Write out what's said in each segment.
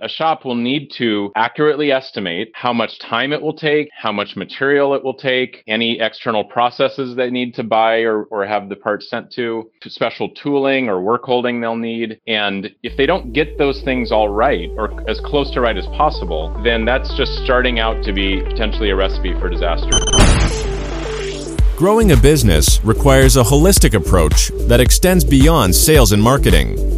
A shop will need to accurately estimate how much time it will take, how much material it will take, any external processes they need to buy or, or have the parts sent to, special tooling or work holding they'll need. And if they don't get those things all right or as close to right as possible, then that's just starting out to be potentially a recipe for disaster. Growing a business requires a holistic approach that extends beyond sales and marketing.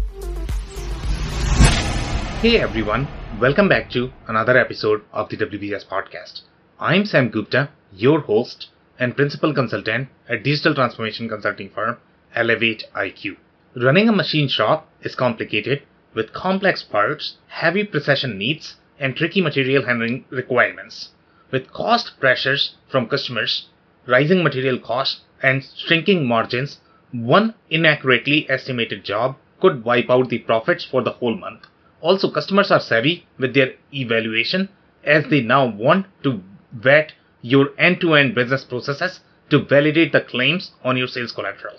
Hey everyone, welcome back to another episode of the WBS podcast. I'm Sam Gupta, your host and principal consultant at digital transformation consulting firm Elevate IQ. Running a machine shop is complicated with complex parts, heavy precision needs, and tricky material handling requirements. With cost pressures from customers, rising material costs, and shrinking margins, one inaccurately estimated job could wipe out the profits for the whole month. Also, customers are savvy with their evaluation as they now want to vet your end to end business processes to validate the claims on your sales collateral.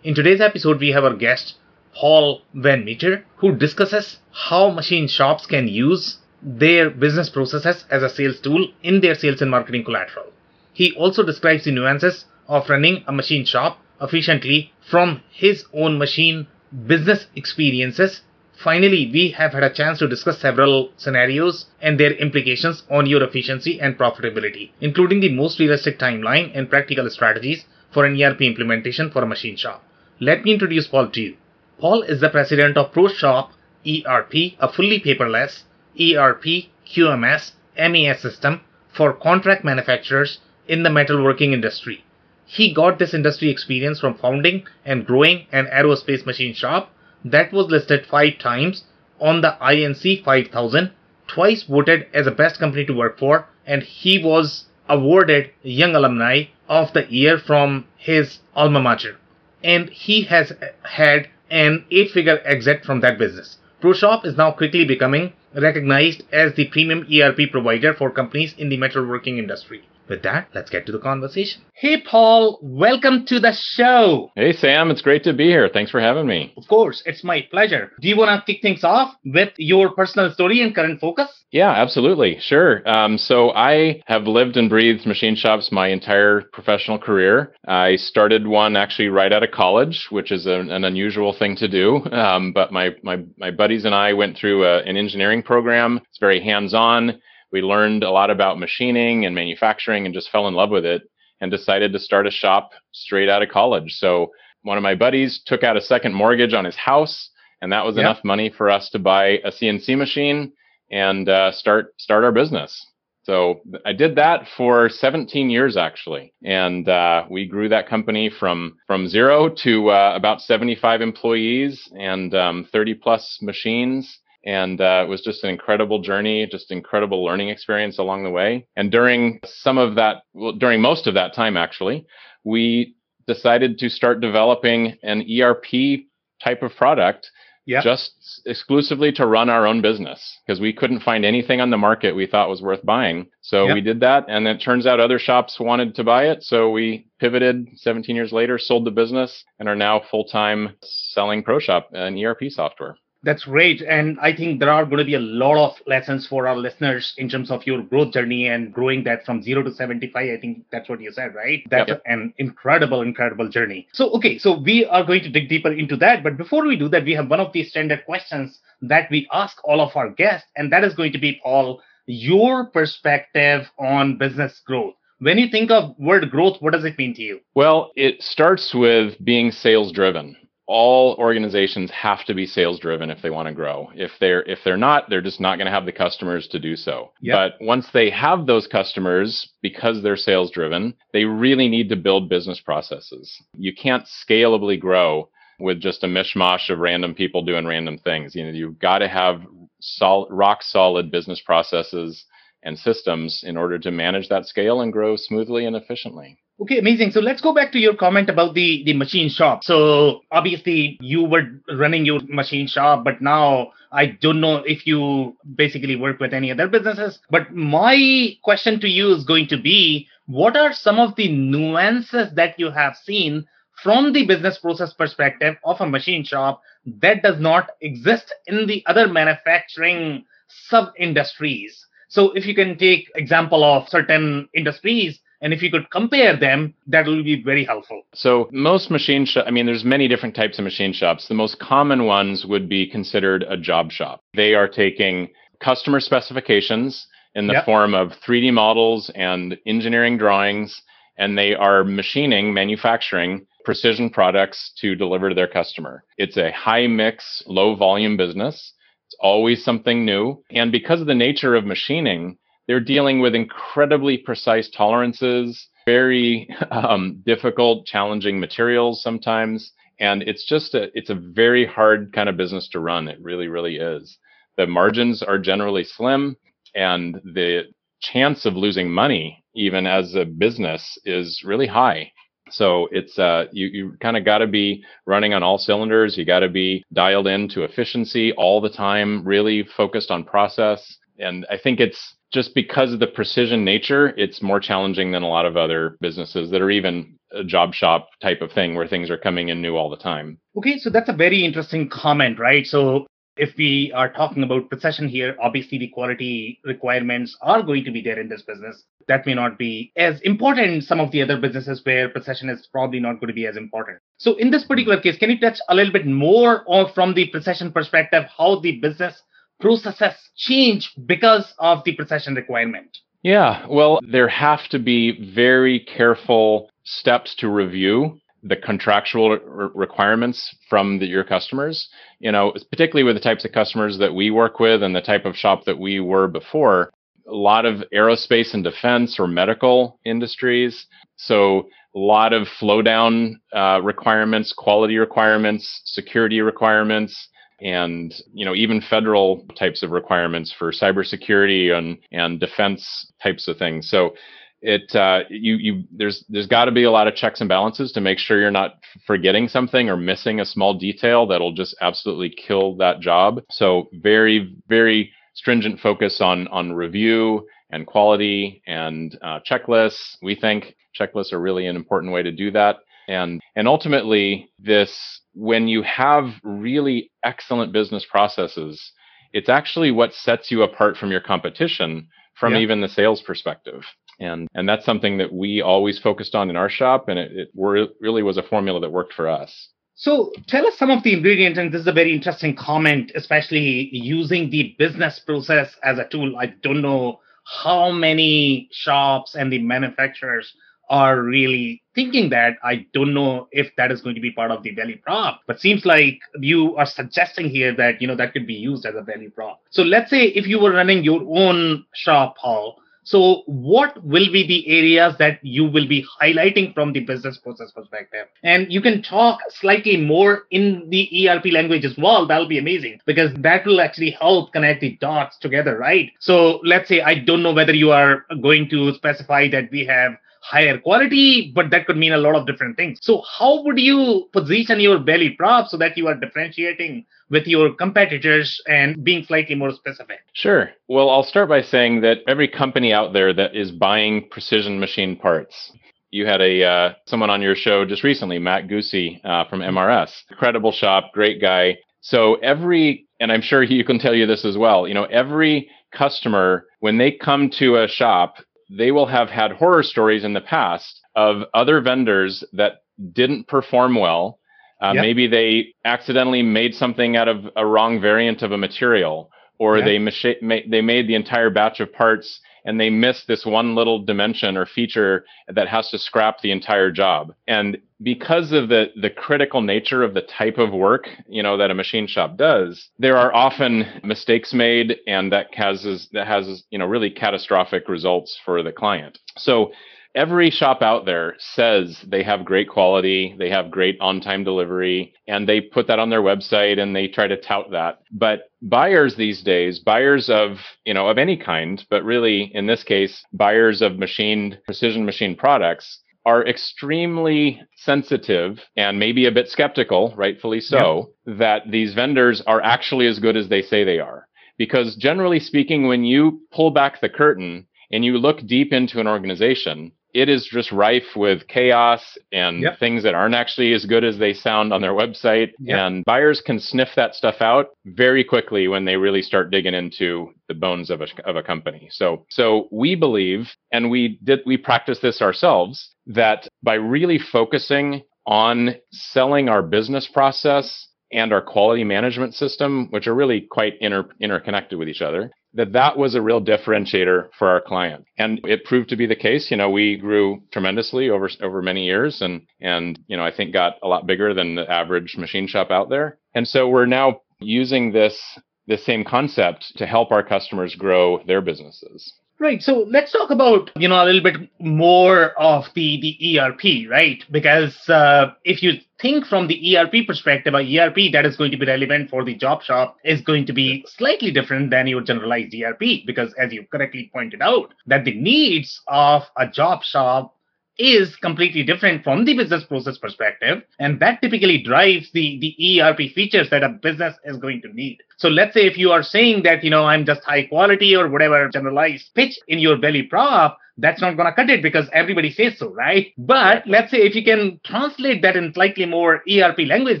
In today's episode, we have our guest, Paul Van Metre, who discusses how machine shops can use their business processes as a sales tool in their sales and marketing collateral. He also describes the nuances of running a machine shop efficiently from his own machine business experiences. Finally, we have had a chance to discuss several scenarios and their implications on your efficiency and profitability, including the most realistic timeline and practical strategies for an ERP implementation for a machine shop. Let me introduce Paul to you. Paul is the president of ProShop ERP, a fully paperless ERP QMS MES system for contract manufacturers in the metalworking industry. He got this industry experience from founding and growing an aerospace machine shop that was listed five times on the INC 5000, twice voted as the best company to work for, and he was awarded Young Alumni of the Year from his alma mater. And he has had an eight figure exit from that business. ProShop is now quickly becoming recognized as the premium ERP provider for companies in the metalworking industry. With that, let's get to the conversation. Hey, Paul, welcome to the show. Hey, Sam, it's great to be here. Thanks for having me. Of course, it's my pleasure. Do you want to kick things off with your personal story and current focus? Yeah, absolutely. Sure. Um, so I have lived and breathed machine shops my entire professional career. I started one actually right out of college, which is a, an unusual thing to do. Um, but my, my, my buddies and I went through a, an engineering program. It's very hands on we learned a lot about machining and manufacturing and just fell in love with it and decided to start a shop straight out of college. So one of my buddies took out a second mortgage on his house, and that was yep. enough money for us to buy a CNC machine and uh, start start our business. So I did that for 17 years actually, and uh, we grew that company from from zero to uh, about 75 employees and um, 30 plus machines and uh, it was just an incredible journey, just incredible learning experience along the way. And during some of that, well, during most of that time, actually, we decided to start developing an ERP type of product yep. just exclusively to run our own business because we couldn't find anything on the market we thought was worth buying. So yep. we did that. And it turns out other shops wanted to buy it. So we pivoted 17 years later, sold the business, and are now full time selling ProShop and ERP software. That's great. And I think there are going to be a lot of lessons for our listeners in terms of your growth journey and growing that from zero to 75. I think that's what you said, right? That's yep. an incredible, incredible journey. So, okay, so we are going to dig deeper into that. But before we do that, we have one of these standard questions that we ask all of our guests. And that is going to be, Paul, your perspective on business growth. When you think of word growth, what does it mean to you? Well, it starts with being sales driven all organizations have to be sales driven if they want to grow. If they're if they're not, they're just not going to have the customers to do so. Yep. But once they have those customers because they're sales driven, they really need to build business processes. You can't scalably grow with just a mishmash of random people doing random things. You know, you've got to have solid rock solid business processes and systems in order to manage that scale and grow smoothly and efficiently. Okay, amazing. So let's go back to your comment about the, the machine shop. So obviously you were running your machine shop, but now I don't know if you basically work with any other businesses. But my question to you is going to be what are some of the nuances that you have seen from the business process perspective of a machine shop that does not exist in the other manufacturing sub industries? So if you can take example of certain industries and if you could compare them, that will be very helpful. So most machine shop, I mean, there's many different types of machine shops. The most common ones would be considered a job shop. They are taking customer specifications in the yep. form of 3D models and engineering drawings, and they are machining, manufacturing precision products to deliver to their customer. It's a high mix, low volume business. It's always something new. And because of the nature of machining, they're dealing with incredibly precise tolerances, very um, difficult, challenging materials sometimes. And it's just a, it's a very hard kind of business to run. It really, really is. The margins are generally slim and the chance of losing money, even as a business, is really high. So it's uh, you you kind of got to be running on all cylinders. You got to be dialed into efficiency all the time, really focused on process. And I think it's just because of the precision nature, it's more challenging than a lot of other businesses that are even a job shop type of thing where things are coming in new all the time. Okay, so that's a very interesting comment, right? So if we are talking about precision here, obviously the quality requirements are going to be there in this business. That may not be as important some of the other businesses where precision is probably not going to be as important. So in this particular case, can you touch a little bit more on from the precision perspective, how the business processes change because of the precision requirement? Yeah, well, there have to be very careful steps to review the contractual re- requirements from the, your customers. You know, particularly with the types of customers that we work with and the type of shop that we were before, a lot of aerospace and defense or medical industries. So a lot of flow down uh, requirements, quality requirements, security requirements and you know even federal types of requirements for cybersecurity and and defense types of things. So it uh, you you there's there's got to be a lot of checks and balances to make sure you're not forgetting something or missing a small detail that'll just absolutely kill that job. So very very stringent focus on on review and quality and uh, checklists. We think checklists are really an important way to do that. And and ultimately this when you have really excellent business processes, it's actually what sets you apart from your competition from yeah. even the sales perspective. And, and that's something that we always focused on in our shop. And it, it really was a formula that worked for us. So tell us some of the ingredients. And this is a very interesting comment, especially using the business process as a tool. I don't know how many shops and the manufacturers are really thinking that. I don't know if that is going to be part of the value prop, but seems like you are suggesting here that, you know, that could be used as a value prop. So let's say if you were running your own shop, Paul, so what will be the areas that you will be highlighting from the business process perspective? And you can talk slightly more in the ERP language as well. That'll be amazing because that will actually help connect the dots together, right? So let's say I don't know whether you are going to specify that we have higher quality, but that could mean a lot of different things. So, how would you position your value prop so that you are differentiating with your competitors and being slightly more specific? Sure. Well, I'll start by saying that every company out there that is buying precision machine parts, you had a uh, someone on your show just recently, Matt Guse uh, from MRS. Incredible shop, great guy. So every, and I'm sure he can tell you this as well. You know, every customer when they come to a shop they will have had horror stories in the past of other vendors that didn't perform well. Uh, yep. Maybe they accidentally made something out of a wrong variant of a material, or yep. they machi- ma- they made the entire batch of parts and they miss this one little dimension or feature that has to scrap the entire job. And because of the the critical nature of the type of work, you know, that a machine shop does, there are often mistakes made and that has that has, you know, really catastrophic results for the client. So every shop out there says they have great quality, they have great on time delivery, and they put that on their website and they try to tout that. But buyers these days, buyers of, you know, of any kind, but really in this case, buyers of machined precision machine products are extremely sensitive and maybe a bit skeptical, rightfully so, yep. that these vendors are actually as good as they say they are. Because generally speaking, when you pull back the curtain and you look deep into an organization, it is just rife with chaos and yep. things that aren't actually as good as they sound on their website. Yep. And buyers can sniff that stuff out very quickly when they really start digging into the bones of a, of a company. So, so we believe, and we did, we practice this ourselves, that by really focusing on selling our business process and our quality management system, which are really quite inter- interconnected with each other, that that was a real differentiator for our client. And it proved to be the case. You know, we grew tremendously over over many years and and you know, I think got a lot bigger than the average machine shop out there. And so we're now using this this same concept to help our customers grow their businesses. Right. So let's talk about, you know, a little bit more of the, the ERP, right? Because uh, if you think from the ERP perspective, a ERP that is going to be relevant for the job shop is going to be slightly different than your generalized ERP. Because as you correctly pointed out, that the needs of a job shop is completely different from the business process perspective. And that typically drives the, the ERP features that a business is going to need. So let's say if you are saying that, you know, I'm just high quality or whatever generalized pitch in your value prop, that's not going to cut it because everybody says so, right? But let's say if you can translate that in slightly more ERP language,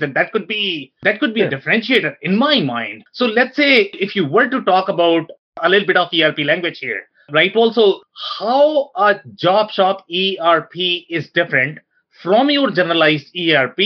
then that could be that could be a differentiator in my mind. So let's say if you were to talk about a little bit of ERP language here, right? Also, how a job shop ERP is different from your generalized ERP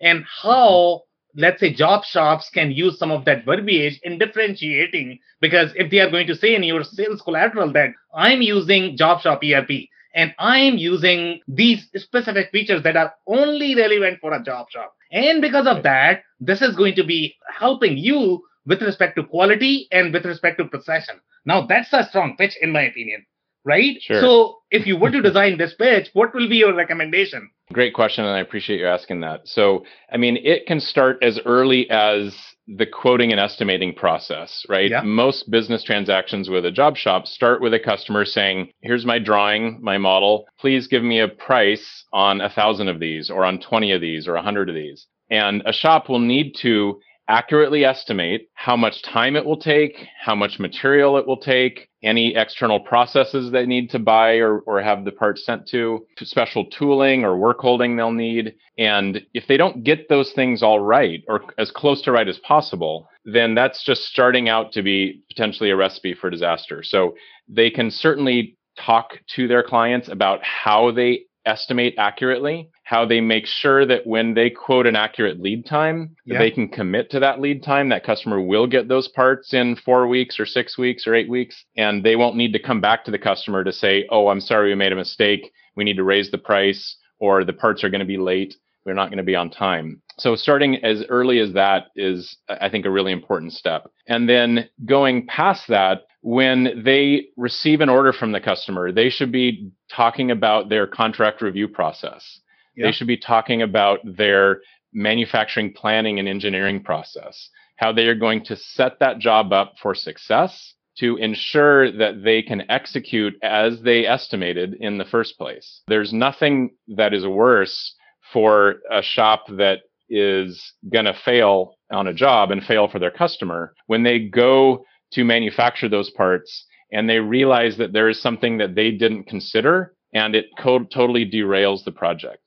and how let's say job shops can use some of that verbiage in differentiating because if they are going to say in your sales collateral that i'm using job shop erp and i'm using these specific features that are only relevant for a job shop and because of that this is going to be helping you with respect to quality and with respect to precision. Now, that's a strong pitch, in my opinion, right? Sure. So, if you were to design this pitch, what will be your recommendation? Great question, and I appreciate you asking that. So, I mean, it can start as early as the quoting and estimating process, right? Yeah. Most business transactions with a job shop start with a customer saying, Here's my drawing, my model. Please give me a price on a thousand of these, or on 20 of these, or a 100 of these. And a shop will need to accurately estimate how much time it will take, how much material it will take, any external processes they need to buy or, or have the parts sent to, to special tooling or work holding they'll need. And if they don't get those things all right or as close to right as possible, then that's just starting out to be potentially a recipe for disaster. So they can certainly talk to their clients about how they estimate accurately, how they make sure that when they quote an accurate lead time, yeah. they can commit to that lead time. That customer will get those parts in four weeks or six weeks or eight weeks, and they won't need to come back to the customer to say, "Oh, I'm sorry, we made a mistake. We need to raise the price," or "The parts are going to be late. We're not going to be on time." So starting as early as that is, I think, a really important step. And then going past that, when they receive an order from the customer, they should be talking about their contract review process. Yeah. They should be talking about their manufacturing planning and engineering process, how they are going to set that job up for success to ensure that they can execute as they estimated in the first place. There's nothing that is worse for a shop that is going to fail on a job and fail for their customer when they go to manufacture those parts and they realize that there is something that they didn't consider and it co- totally derails the project.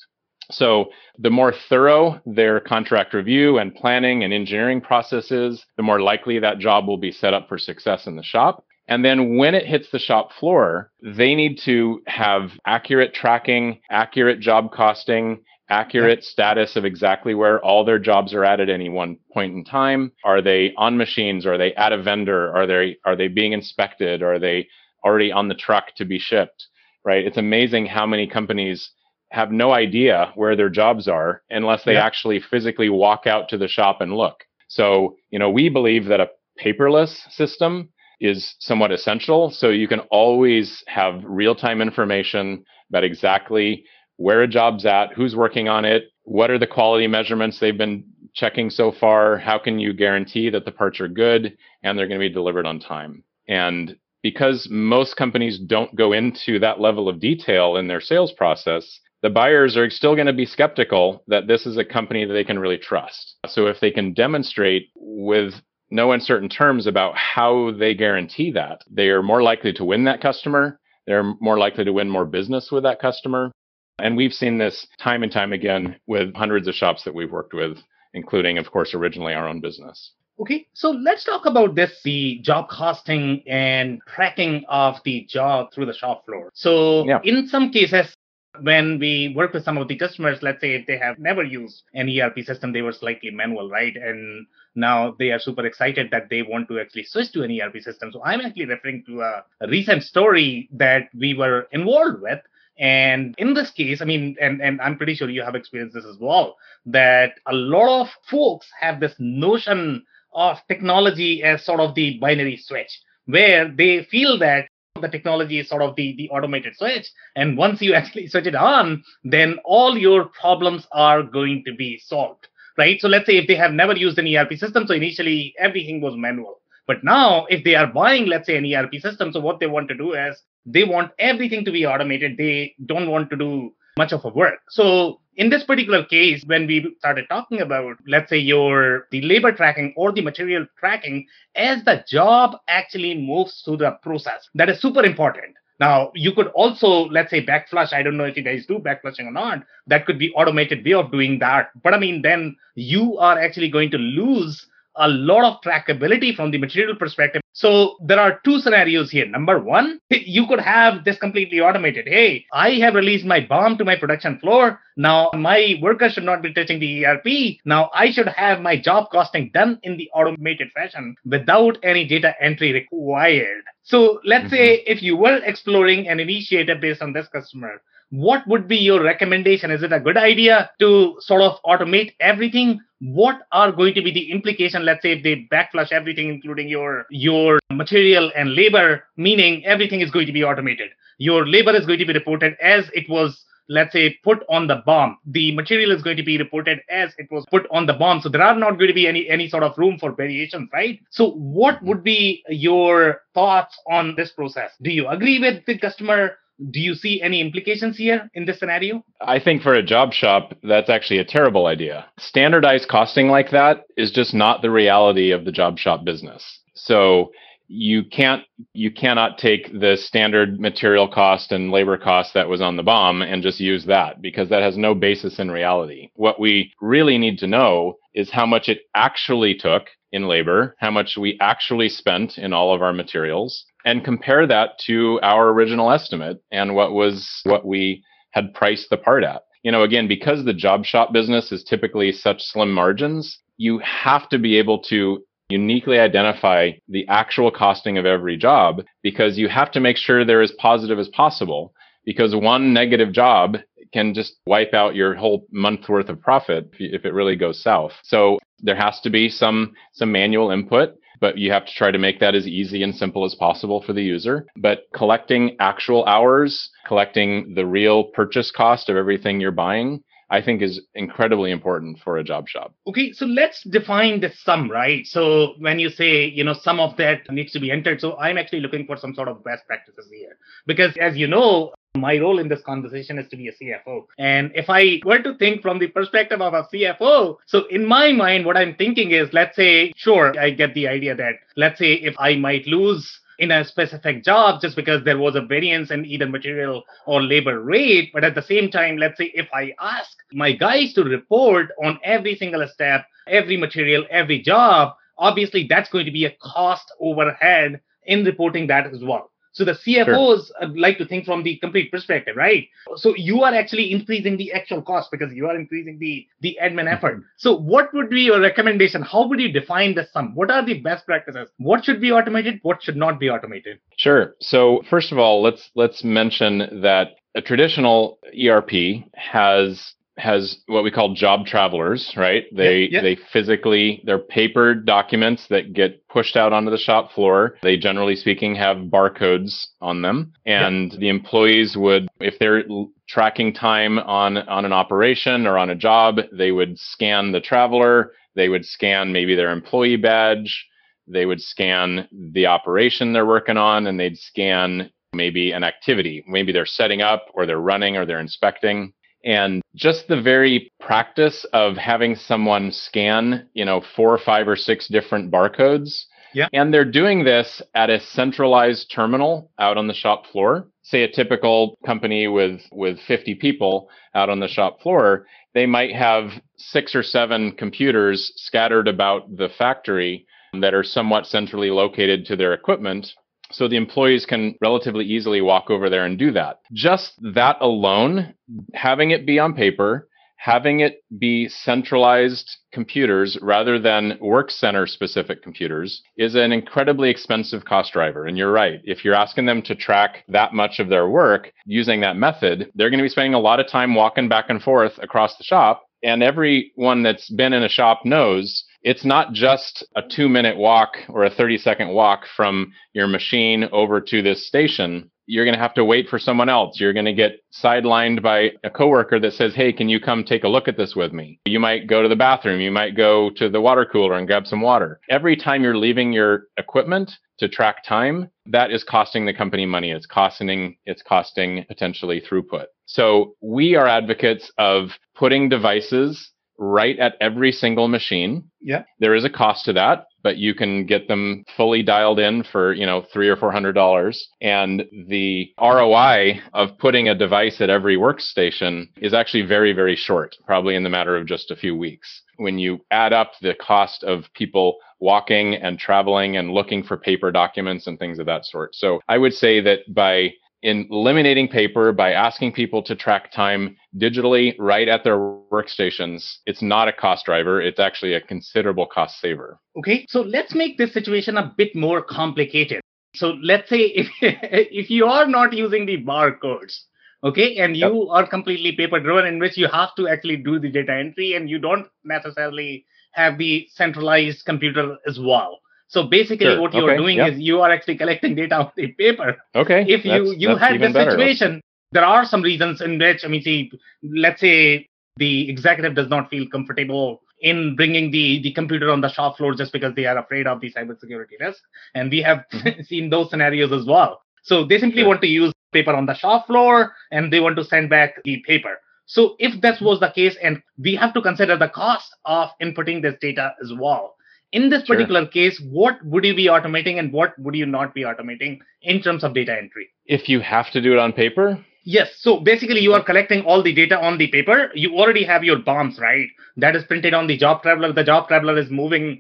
So the more thorough their contract review and planning and engineering process is, the more likely that job will be set up for success in the shop. And then when it hits the shop floor, they need to have accurate tracking, accurate job costing, accurate yeah. status of exactly where all their jobs are at at any one point in time. Are they on machines? Are they at a vendor? Are they are they being inspected? Are they already on the truck to be shipped? Right? It's amazing how many companies have no idea where their jobs are unless they yeah. actually physically walk out to the shop and look. So, you know, we believe that a paperless system is somewhat essential. So you can always have real time information about exactly where a job's at, who's working on it, what are the quality measurements they've been checking so far, how can you guarantee that the parts are good and they're going to be delivered on time. And because most companies don't go into that level of detail in their sales process, the buyers are still going to be skeptical that this is a company that they can really trust. So if they can demonstrate with no uncertain terms about how they guarantee that, they are more likely to win that customer. They're more likely to win more business with that customer. And we've seen this time and time again with hundreds of shops that we've worked with, including, of course, originally our own business. Okay, so let's talk about this the job costing and tracking of the job through the shop floor. So, yeah. in some cases, when we work with some of the customers, let's say if they have never used an ERP system, they were slightly manual, right? And now they are super excited that they want to actually switch to an ERP system. So I'm actually referring to a recent story that we were involved with and in this case, I mean, and, and I'm pretty sure you have experienced this as well, that a lot of folks have this notion of technology as sort of the binary switch, where they feel that the technology is sort of the, the automated switch. And once you actually switch it on, then all your problems are going to be solved. Right. So let's say if they have never used an ERP system, so initially everything was manual. But now, if they are buying, let's say, an ERP system, so what they want to do is they want everything to be automated. They don't want to do much of a work. So in this particular case, when we started talking about, let's say, your the labor tracking or the material tracking, as the job actually moves through the process, that is super important. Now, you could also, let's say, backflush. I don't know if you guys do backflushing or not. That could be automated way of doing that. But I mean, then you are actually going to lose a lot of trackability from the material perspective. So there are two scenarios here. Number one, you could have this completely automated. Hey, I have released my BOM to my production floor. Now my workers should not be touching the ERP. Now I should have my job costing done in the automated fashion without any data entry required. So let's mm-hmm. say if you were exploring an initiative based on this customer, what would be your recommendation? Is it a good idea to sort of automate everything? What are going to be the implication? Let's say if they backflush everything, including your your material and labor, meaning everything is going to be automated. Your labor is going to be reported as it was let's say put on the BOM the material is going to be reported as it was put on the BOM so there are not going to be any any sort of room for variations right so what would be your thoughts on this process do you agree with the customer do you see any implications here in this scenario? I think for a job shop, that's actually a terrible idea. Standardized costing like that is just not the reality of the job shop business. So you can't you cannot take the standard material cost and labor cost that was on the BOM and just use that because that has no basis in reality. What we really need to know is how much it actually took in labor, how much we actually spent in all of our materials, and compare that to our original estimate and what was what we had priced the part at. You know, again, because the job shop business is typically such slim margins, you have to be able to uniquely identify the actual costing of every job because you have to make sure they're as positive as possible because one negative job can just wipe out your whole month worth of profit if it really goes south. So there has to be some some manual input but you have to try to make that as easy and simple as possible for the user. But collecting actual hours, collecting the real purchase cost of everything you're buying, I think is incredibly important for a job shop. Okay, so let's define the sum, right? So when you say, you know, some of that needs to be entered, so I'm actually looking for some sort of best practices here. Because as you know, my role in this conversation is to be a CFO. And if I were to think from the perspective of a CFO, so in my mind, what I'm thinking is, let's say, sure, I get the idea that, let's say, if I might lose in a specific job just because there was a variance in either material or labor rate. But at the same time, let's say if I ask my guys to report on every single step, every material, every job, obviously that's going to be a cost overhead in reporting that as well. So the CFOs sure. Uh, like to think from the complete perspective, right? So you are actually increasing the actual cost because you are increasing the the admin mm-hmm. effort. So what would be your recommendation? How would you define the sum? What are the best practices? What should be automated? What should not be automated? Sure. So first of all, let's let's mention that a traditional ERP has has what we call job travelers, right? They Yep, yep. they physically they're paper documents that get pushed out onto the shop floor. They generally speaking have barcodes on them, and the employees would, if they're tracking time on on an operation or on a job, they would scan the traveler. They would scan maybe their employee badge. They would scan the operation they're working on, and they'd scan maybe an activity. Maybe they're setting up, or they're running, or they're inspecting and just the very practice of having someone scan you know four or five or six different barcodes. Yeah. and they're doing this at a centralized terminal out on the shop floor. Say a typical company with with 50 people out on the shop floor they might have six or seven computers scattered about the factory that are somewhat centrally located to their equipment so the employees can relatively easily walk over there and do that. Just that alone, having it be on paper, having it be centralized computers rather than work center specific computers is an incredibly expensive cost driver. And you're right. If you're asking them to track that much of their work using that method, they're going to be spending a lot of time walking back and forth across the shop. And everyone that's been in a shop knows it's not just a two minute walk or a 30 second walk from your machine over to this station. You're going to have to wait for someone else. You're going to get sidelined by a coworker that says, Hey, can you come take a look at this with me? You might go to the bathroom. You might go to the water cooler and grab some water. Every time you're leaving your equipment to track time, that is costing the company money. It's costing, it's costing potentially throughput. So we are advocates of putting devices right at every single machine. Yeah. There is a cost to that, but you can get them fully dialed in for, you know, three or four hundred dollars. And the ROI of putting a device at every workstation is actually very, very short, probably in the matter of just a few weeks. When you add up the cost of people walking and traveling and looking for paper documents and things of that sort. So I would say that by in eliminating paper by asking people to track time digitally right at their workstations, it's not a cost driver. It's actually a considerable cost saver. Okay, so let's make this situation a bit more complicated. So let's say if if you are not using the barcodes, okay, and you are completely paper driven, in which you have to actually do the data entry, and you don't necessarily have the centralized computer as well. So basically, Sure, what you're okay, doing yeah. is you are actually collecting data on the paper. Okay. If you that's- you that's had this better. situation, there are some reasons in which I mean, see, let's say the executive does not feel comfortable in bringing the the computer on the shop floor just because they are afraid of the cybersecurity risk, and we have mm-hmm. seen those scenarios as well. So they simply Sure. want to use paper on the shop floor, and they want to send back the paper. So if that mm-hmm. was the case, and we have to consider the cost of inputting this data as well. In this Sure. particular case, what would you be automating and what would you not be automating in terms of data entry? If you have to do it on paper, Yes. So basically, you are collecting all the data on the paper. You already have your BOMs, right? That is printed on the job traveler. The job traveler is moving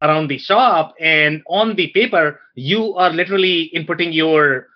around the shop, and on the paper, you are literally inputting your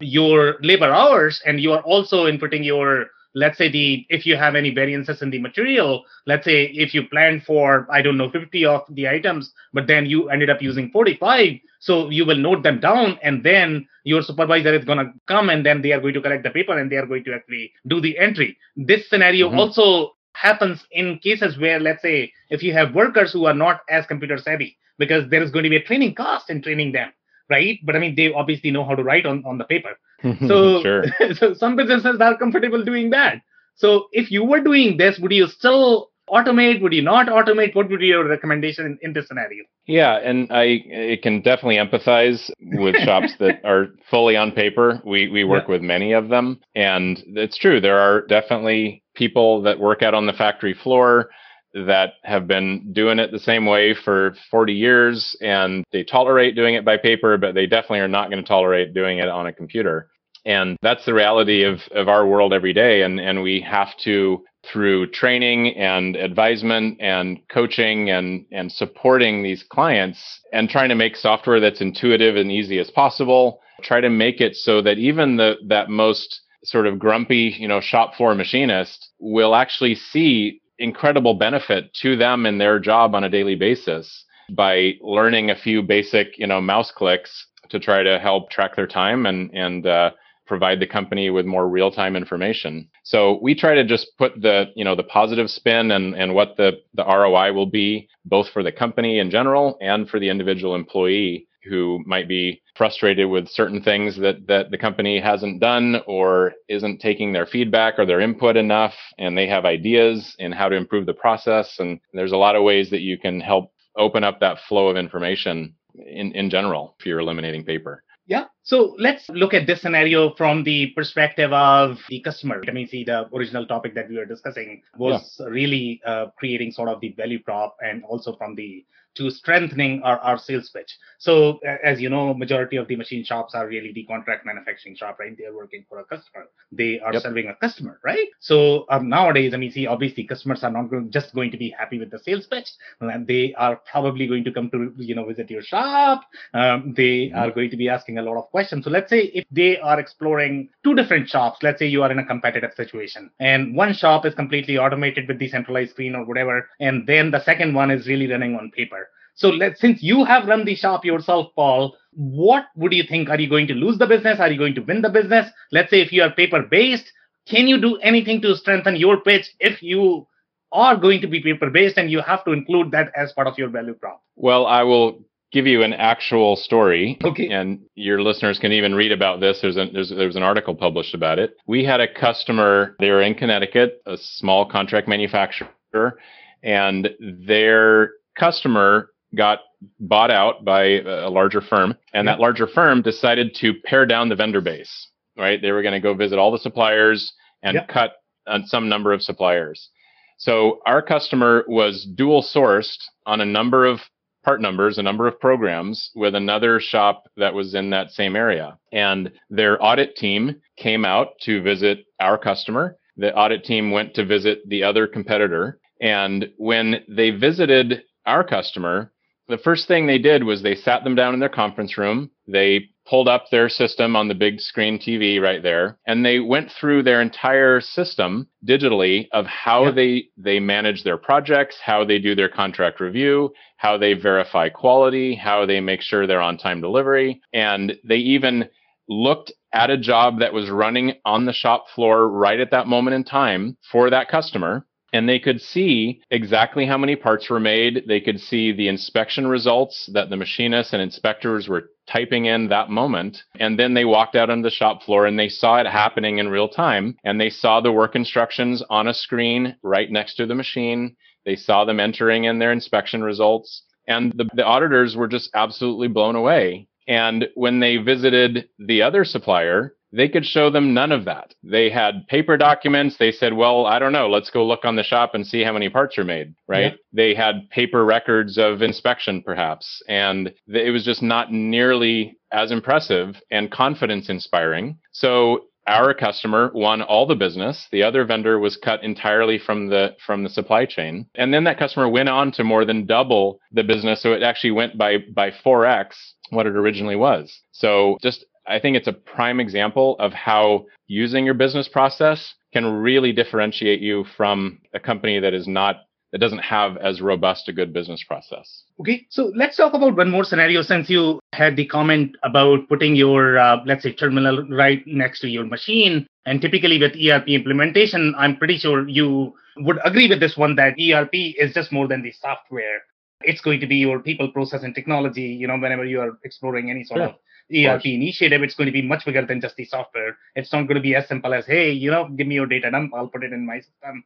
your labor hours, and you are also inputting your let's say the if you have any variances in the material let's say if you planned for i don't know 50 of the items but then you ended up using 45 so you will note them down and then your supervisor is going to come and then they are going to collect the paper and they are going to actually do the entry. This scenario Mhm. also happens in cases where let's say if you have workers who are not as computer savvy because there is going to be a training cost in training them right? But i mean they obviously know how to write on, on the paper so, sure. so some businesses are comfortable doing that. So if you were doing this, would you still automate? Would you not automate? What would be your recommendation in, in this scenario? Yeah, and I it can definitely empathize with shops that are fully on paper. We we work with many of them, and it's true. There are definitely people that work out on the factory floor that have been doing it the same way for 40 years, and they tolerate doing it by paper, but they definitely are not going to tolerate doing it on a computer. And that's the reality of, of our world every day. And, and we have to, through training and advisement and coaching and, and supporting these clients and trying to make software that's intuitive and easy as possible, try to make it so that even the, that most sort of grumpy, you know, shop floor machinist will actually see incredible benefit to them in their job on a daily basis by learning a few basic, you know, mouse clicks to try to help track their time and, and, uh, provide the company with more real-time information. So we try to just put the, you know, the positive spin and, and what the, the ROI will be both for the company in general and for the individual employee who might be frustrated with certain things that, that the company hasn't done or isn't taking their feedback or their input enough and they have ideas in how to improve the process and there's a lot of ways that you can help open up that flow of information in, in general if you're eliminating paper yeah. So let's look at this scenario from the perspective of the customer. I mean, see, the original topic that we were discussing was yeah. really uh, creating sort of the value prop and also from the to strengthening our, our sales pitch. So as you know, majority of the machine shops are really the contract manufacturing shop, right? They're working for a customer. They are yep. serving a customer, right? So um, nowadays, I mean, see, obviously customers are not going, just going to be happy with the sales pitch. They are probably going to come to, you know, visit your shop. Um, they mm-hmm. are going to be asking a lot of questions. So let's say if they are exploring two different shops, let's say you are in a competitive situation and one shop is completely automated with decentralized screen or whatever. And then the second one is really running on paper so let since you have run the shop yourself, Paul, what would you think? Are you going to lose the business? Are you going to win the business? Let's say if you are paper based, can you do anything to strengthen your pitch if you are going to be paper based and you have to include that as part of your value prop? Well, I will give you an actual story. Okay. And your listeners can even read about this. There's, a, there's, there's an article published about it. We had a customer, they were in Connecticut, a small contract manufacturer, and their customer got bought out by a larger firm, and that larger firm decided to pare down the vendor base. Right, they were going to go visit all the suppliers and yep. cut on some number of suppliers. So our customer was dual sourced on a number of part numbers, a number of programs with another shop that was in that same area. And their audit team came out to visit our customer. The audit team went to visit the other competitor. And when they visited our customer, the first thing they did was they sat them down in their conference room. They pulled up their system on the big screen TV right there, and they went through their entire system digitally of how yep. they they manage their projects, how they do their contract review, how they verify quality, how they make sure they're on time delivery, and they even looked at a job that was running on the shop floor right at that moment in time for that customer and they could see exactly how many parts were made. They could see the inspection results that the machinists and inspectors were typing in that moment. And then they walked out on the shop floor and they saw it happening in real time. And they saw the work instructions on a screen right next to the machine. They saw them entering in their inspection results. And the, the auditors were just absolutely blown away. And when they visited the other supplier, they could show them none of that. They had paper documents. They said, well, I don't know. Let's go look on the shop and see how many parts are made, right? Yeah. They had paper records of inspection, perhaps. And it was just not nearly as impressive and confidence inspiring. So our customer won all the business. The other vendor was cut entirely from the from the supply chain. And then that customer went on to more than double the business. So it actually went by by 4x what it originally was. So just I think it's a prime example of how using your business process can really differentiate you from a company that is not that doesn't have as robust a good business process. Okay, so let's talk about one more scenario since you had the comment about putting your, uh, let's say, terminal right next to your machine. And typically with ERP implementation, I'm pretty sure you would agree with this one that ERP is just more than the software. It's going to be your people, process, and technology. You know, whenever you are exploring any sort sure. of ERP initiative, it's going to be much bigger than just the software. It's not going to be as simple as, hey, you know, give me your data dump, I'll put it in my system.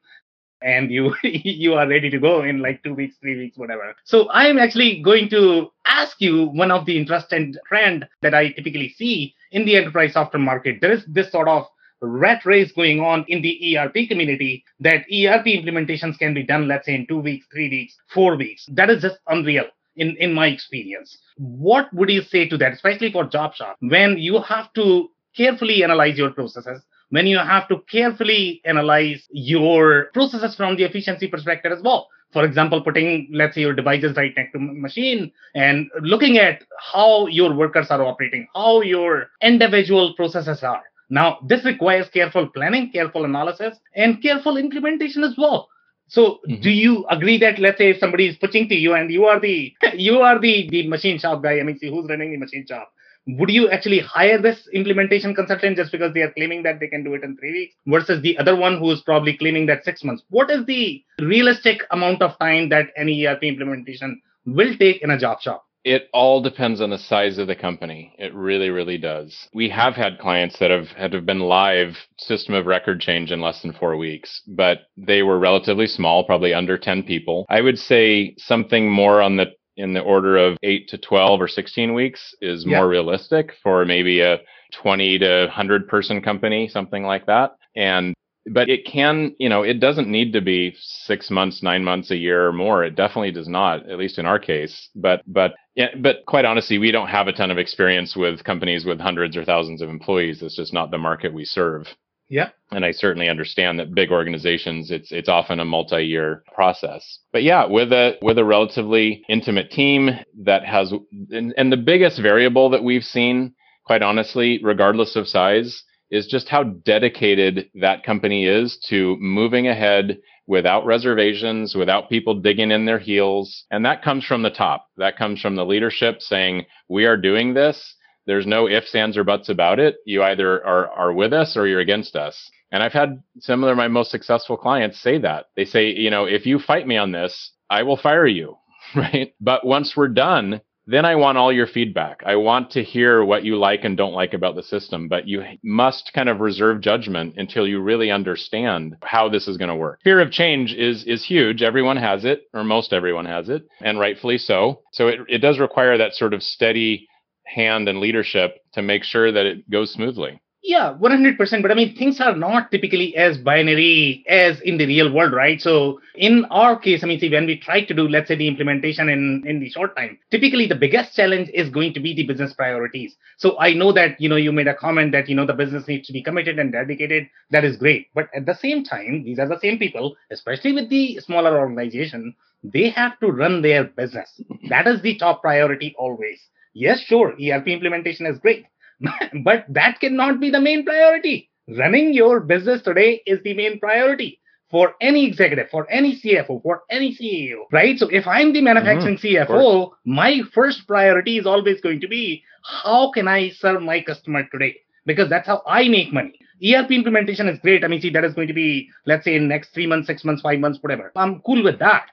And you you are ready to go in like two weeks, three weeks, whatever. So I'm actually going to ask you one of the interesting trend that I typically see in the enterprise software market. There is this sort of rat race going on in the ERP community that ERP implementations can be done, let's say, in two weeks, three weeks, four weeks. That is just unreal in, in my experience. What would you say to that, especially for job shop, when you have to carefully analyze your processes, when you have to carefully analyze your processes from the efficiency perspective as well? For example, putting, let's say, your devices right next to machine and looking at how your workers are operating, how your individual processes are. Now, this requires careful planning, careful analysis, and careful implementation as well. So mm-hmm. do you agree that let's say if somebody is pitching to you and you are the you are the the machine shop guy, I mean see who's running the machine shop. would you actually hire this implementation consultant just because they are claiming that they can do it in three weeks versus the other one who is probably claiming that six months? What is the realistic amount of time that any ERP implementation will take in a job shop? It all depends on the size of the company. It really, really does. We have had clients that have had have been live system of record change in less than four weeks, but they were relatively small, probably under 10 people. I would say something more on the in the order of eight to 12 or 16 weeks is yeah. more realistic for maybe a 20 to 100 person company, something like that. And but it can, you know, it doesn't need to be six months, nine months, a year or more. It definitely does not, at least in our case. But, but, yeah, but quite honestly, we don't have a ton of experience with companies with hundreds or thousands of employees. That's just not the market we serve. Yeah. And I certainly understand that big organizations, it's it's often a multi-year process. But yeah, with a with a relatively intimate team that has and, and the biggest variable that we've seen, quite honestly, regardless of size, is just how dedicated that company is to moving ahead without reservations, without people digging in their heels. And that comes from the top. That comes from the leadership saying, we are doing this. There's no ifs, ands, or buts about it. You either are, are with us or you're against us. And I've had similar, of my most successful clients say that. They say, you know, if you fight me on this, I will fire you. Right. But once we're done, then I want all your feedback. I want to hear what you like and don't like about the system, but you must kind of reserve judgment until you really understand how this is going to work. Fear of change is is huge. Everyone has it, or most everyone has it, and rightfully so. So it, it does require that sort of steady hand and leadership to make sure that it goes smoothly. Yeah, 100%. But I mean, things are not typically as binary as in the real world, right? So in our case, I mean, see, when we try to do, let's say, the implementation in, in the short time, typically the biggest challenge is going to be the business priorities. So I know that, you know, you made a comment that, you know, the business needs to be committed and dedicated. That is great. But at the same time, these are the same people, especially with the smaller organization, they have to run their business. That is the top priority always. Yes, sure, ERP implementation is great but that cannot be the main priority. Running your business today is the main priority for any executive, for any CFO, for any CEO, right? So if I'm the manufacturing mm-hmm. CFO, my first priority is always going to be how can I serve my customer today? Because that's how I make money. ERP implementation is great. I mean, see, that is going to be, let's say, in next three months, six months, five months, whatever. I'm cool with that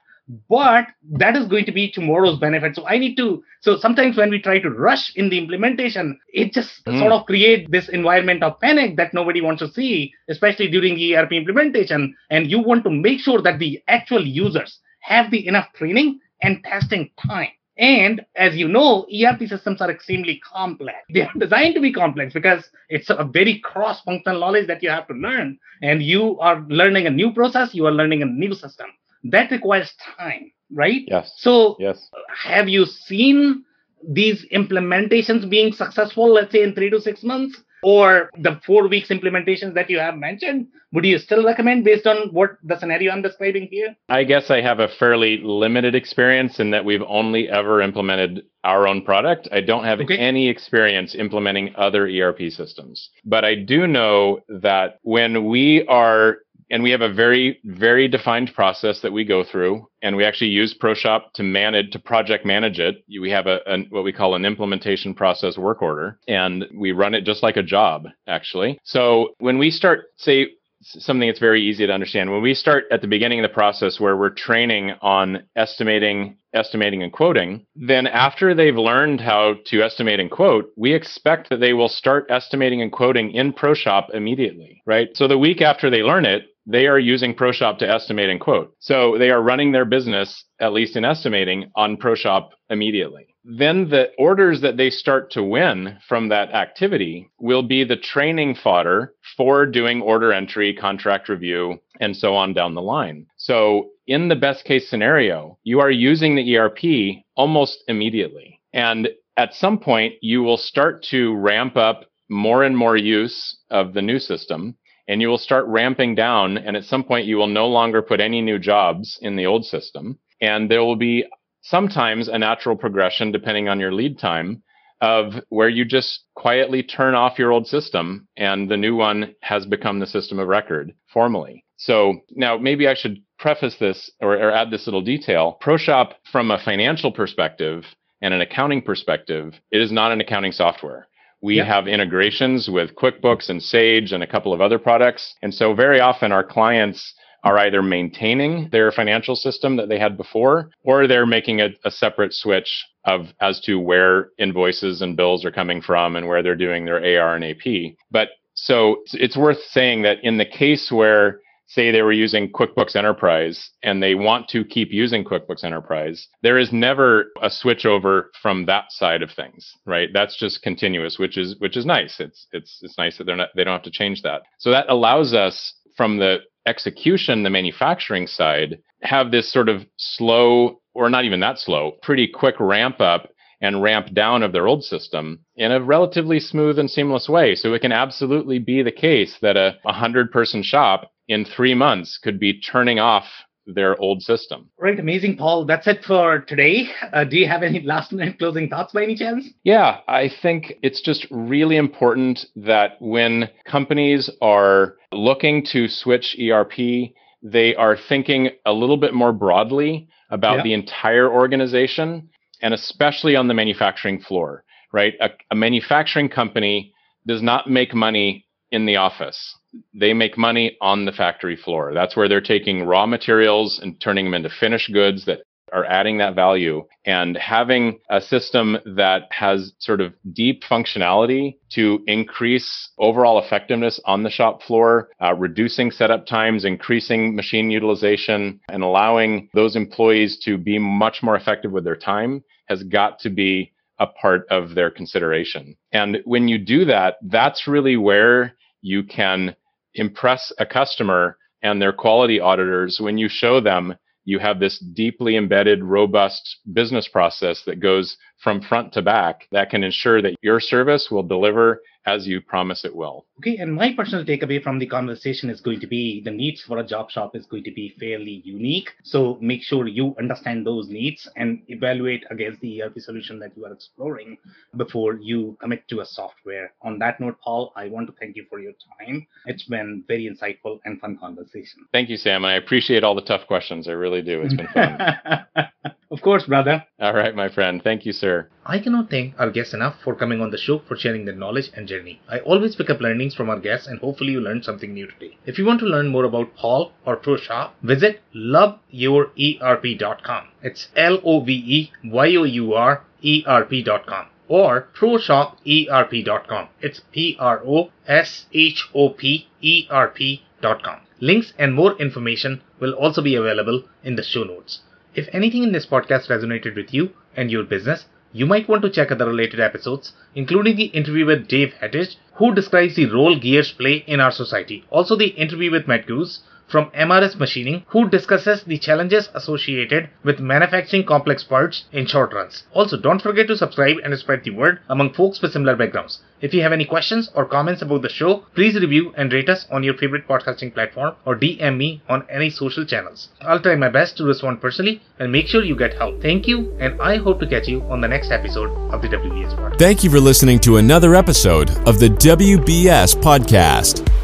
but that is going to be tomorrow's benefit so i need to so sometimes when we try to rush in the implementation it just mm. sort of create this environment of panic that nobody wants to see especially during erp implementation and you want to make sure that the actual users have the enough training and testing time and as you know, ERP systems are extremely complex. They are designed to be complex because it's a very cross functional knowledge that you have to learn. And you are learning a new process, you are learning a new system that requires time, right? Yes. So, yes. have you seen these implementations being successful, let's say in three to six months? Or the four weeks implementations that you have mentioned, would you still recommend based on what the scenario I'm describing here? I guess I have a fairly limited experience in that we've only ever implemented our own product. I don't have okay. any experience implementing other ERP systems. But I do know that when we are and we have a very very defined process that we go through and we actually use proshop to manage to project manage it. We have a, a, what we call an implementation process work order and we run it just like a job actually. So when we start say something that's very easy to understand when we start at the beginning of the process where we're training on estimating estimating and quoting then after they've learned how to estimate and quote we expect that they will start estimating and quoting in proshop immediately right so the week after they learn it they are using ProShop to estimate and quote. So they are running their business, at least in estimating, on ProShop immediately. Then the orders that they start to win from that activity will be the training fodder for doing order entry, contract review, and so on down the line. So in the best case scenario, you are using the ERP almost immediately. And at some point, you will start to ramp up more and more use of the new system and you will start ramping down. And at some point, you will no longer put any new jobs in the old system. And there will be sometimes a natural progression, depending on your lead time, of where you just quietly turn off your old system and the new one has become the system of record formally. So now maybe I should preface this or, or add this little detail. ProShop, from a financial perspective, and an accounting perspective, it is not an accounting software. We have integrations with QuickBooks and Sage and a couple of other products. And so very often our clients are either maintaining their financial system that they had before, or they're making a, a, separate switch of as to where invoices and bills are coming from and where they're doing their AR and AP. But so it's worth saying that in the case where say they were using QuickBooks Enterprise and they want to keep using QuickBooks Enterprise, there is never a switch over from that side of things, right? That's just continuous, which is which is nice. It's it's it's nice that they're not they don't have to change that. So that allows us from the execution, the manufacturing side, have this sort of slow or not even that slow, pretty quick ramp up and ramp down of their old system in a relatively smooth and seamless way. So it can absolutely be the case that a 100 person shop in three months could be turning off their old system. Right, amazing, Paul. That's it for today. Uh, do you have any last minute closing thoughts by any chance? Yeah, I think it's just really important that when companies are looking to switch ERP, they are thinking a little bit more broadly about yeah. the entire organization and especially on the manufacturing floor, right? A, a manufacturing company does not make money in the office they make money on the factory floor. That's where they're taking raw materials and turning them into finished goods that are adding that value and having a system that has sort of deep functionality to increase overall effectiveness on the shop floor, uh, reducing setup times, increasing machine utilization, and allowing those employees to be much more effective with their time has got to be a part of their consideration. And when you do that, that's really where you can impress a customer and their quality auditors when you show them you have this deeply embedded, robust business process that goes from front to back that can ensure that your service will deliver as you promise it will. Okay, and my personal takeaway from the conversation is going to be the needs for a job shop is going to be fairly unique. So make sure you understand those needs and evaluate against the ERP solution that you are exploring before you commit to a software. On that note, Paul, I want to thank you for your time. It's been very insightful and fun conversation. Thank you, Sam. I appreciate all the tough questions. I really do. It's been fun. of course, brother. All right, my friend. Thank you, sir. I cannot thank our guests enough for coming on the show for sharing their knowledge and journey. I always pick up learnings from our guests and hopefully you learned something new today. If you want to learn more about Paul or ProShop, visit loveyourerp.com. It's L O V E Y O U R E R P.com or proshoperp.com. It's P R O S H O P E R P.com. Links and more information will also be available in the show notes. If anything in this podcast resonated with you and your business, you might want to check other related episodes, including the interview with Dave Hettich, who describes the role gears play in our society. Also, the interview with Matt Guse, from MRS Machining who discusses the challenges associated with manufacturing complex parts in short runs. Also, don't forget to subscribe and spread the word among folks with similar backgrounds. If you have any questions or comments about the show, please review and rate us on your favorite podcasting platform or DM me on any social channels. I'll try my best to respond personally and make sure you get help. Thank you, and I hope to catch you on the next episode of the WBS Podcast. Thank you for listening to another episode of the WBS Podcast.